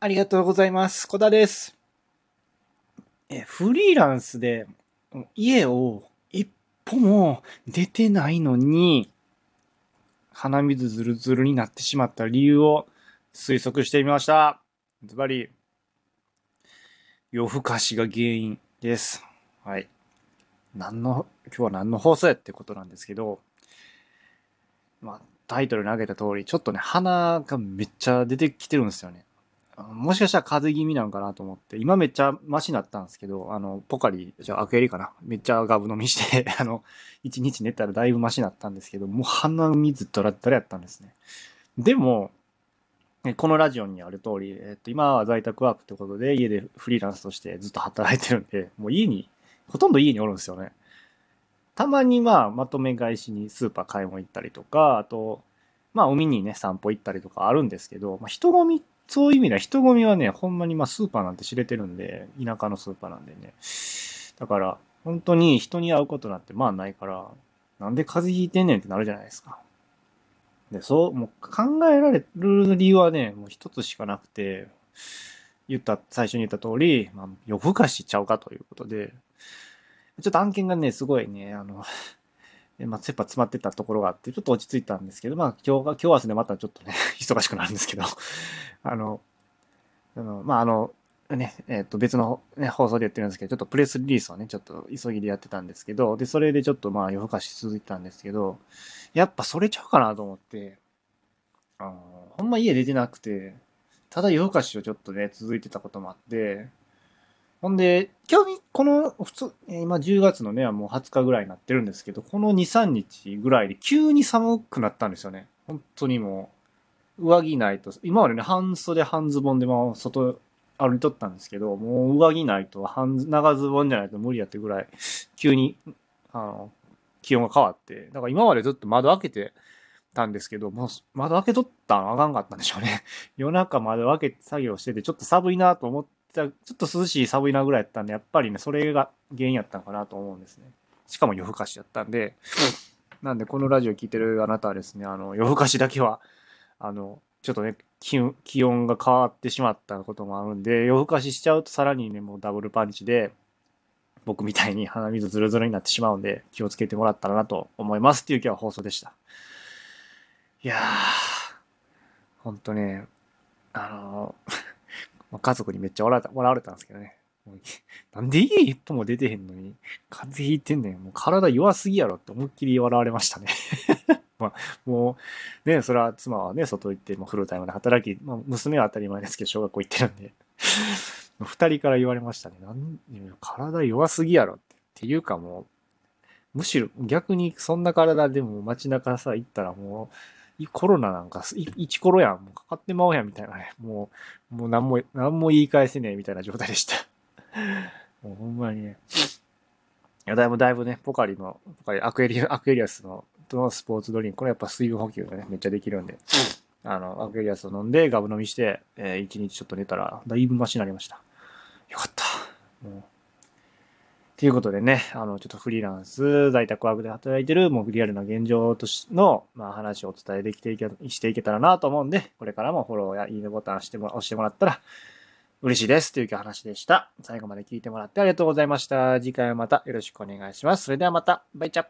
ありがとうございます。小田です。え、フリーランスで家を一歩も出てないのに、鼻水ずるずるになってしまった理由を推測してみました。ズバリ、夜更かしが原因です。はい。何の、今日は何の放送やってことなんですけど、まあ、タイトルに挙げた通り、ちょっとね、鼻がめっちゃ出てきてるんですよね。もしかしたら風邪気味なのかなと思って、今めっちゃマシになったんですけど、あの、ポカリ、じゃあアクエリかな。めっちゃガブ飲みして、あの、一日寝たらだいぶマシになったんですけど、もう鼻水ドラドラやったんですね。でも、このラジオにある通り、えっと、今は在宅ワークってことで、家でフリーランスとしてずっと働いてるんで、もう家に、ほとんど家におるんですよね。たまにまあ、まとめ買いしにスーパー買い物行ったりとか、あと、まあ、海にね、散歩行ったりとかあるんですけど、まあ、人混み、そういう意味では人混みはね、ほんまにまあ、スーパーなんて知れてるんで、田舎のスーパーなんでね。だから、本当に人に会うことなんてまあないから、なんで風邪ひいてんねんってなるじゃないですか。で、そう、もう考えられる理由はね、もう一つしかなくて、言った、最初に言った通り、まあ、夜更かしちゃうかということで、ちょっと案件がね、すごいね、あの、まあ、切羽詰まってたところがあって、ちょっと落ち着いたんですけど、まあ、今日が、今日は明日でまたちょっとね、忙しくなるんですけど、あの、あの、まあ、あの、ね、えっ、と、別の、ね、放送でやってるんですけど、ちょっとプレスリリースをね、ちょっと急ぎでやってたんですけど、で、それでちょっとまあ、夜更かし続いたんですけど、やっぱそれちゃうかなと思って、あの、ほんま家出てなくて、ただ夜更かしをちょっとね、続いてたこともあって、ほんで、今日、この、普通、今10月のね、もう20日ぐらいになってるんですけど、この2、3日ぐらいで急に寒くなったんですよね。本当にもう、上着ないと、今までね、半袖半ズボンでまあ、外歩いとったんですけど、もう上着ないと、半、長ズボンじゃないと無理やってぐらい、急に、あの、気温が変わって、だから今までずっと窓開けてたんですけど、もう窓開けとったらあかんかったんでしょうね。夜中窓開けて作業してて、ちょっと寒いなと思った、ちょっと涼しい寒いなぐらいやったんで、やっぱりね、それが原因やったんかなと思うんですね。しかも夜更かしやったんで、なんでこのラジオ聞いてるあなたはですね、あの、夜更かしだけは、あの、ちょっとね、気温気温が変わってしまったこともあるんで、夜更かししちゃうとさらにね、もうダブルパンチで、僕みたいに鼻水ズルズルになってしまうんで、気をつけてもらったらなと思いますっていう今日は放送でした。いやー、ほんとね、あのまあ家族にめっちゃ笑われたわれたんですけどね。なんで家一歩も出てへんのに、風邪ひいてんねん。もう体弱すぎやろって思いっきり笑われましたね。まあ、もう、ね、それは妻はね、外行って、もフルタイムで働き、まあ、娘は当たり前ですけど、小学校行ってるんで、二人から言われましたね。なん体弱すぎやろって。っていうかもう、むしろ逆にそんな体でも街中さ、行ったらもう、コロナなんか、一コロやん。もうかかってまおうやん、みたいなね。もう、もう何も、何も言い返せねえ、みたいな状態でした。もうほんまにね。いや、だいぶだいぶね、ポカリの、ポカリ、アクエリア、アクエリアスの、のスポーツドリンク、これやっぱ水分補給がね、めっちゃできるんで、あの、アクエリアスを飲んで、ガブ飲みして、えー一日ちょっと寝たら、だいぶマシになりました。よかった。もう。ということでね、あの、ちょっとフリーランス、在宅ワークで働いてる、もうリアルな現状としの、まあ話をお伝えできていけ、していけたらなと思うんで、これからもフォローやいいねボタン押しても押してもらったら嬉しいですという話でした。最後まで聞いてもらってありがとうございました。次回はまたよろしくお願いします。それではまた、バイチャ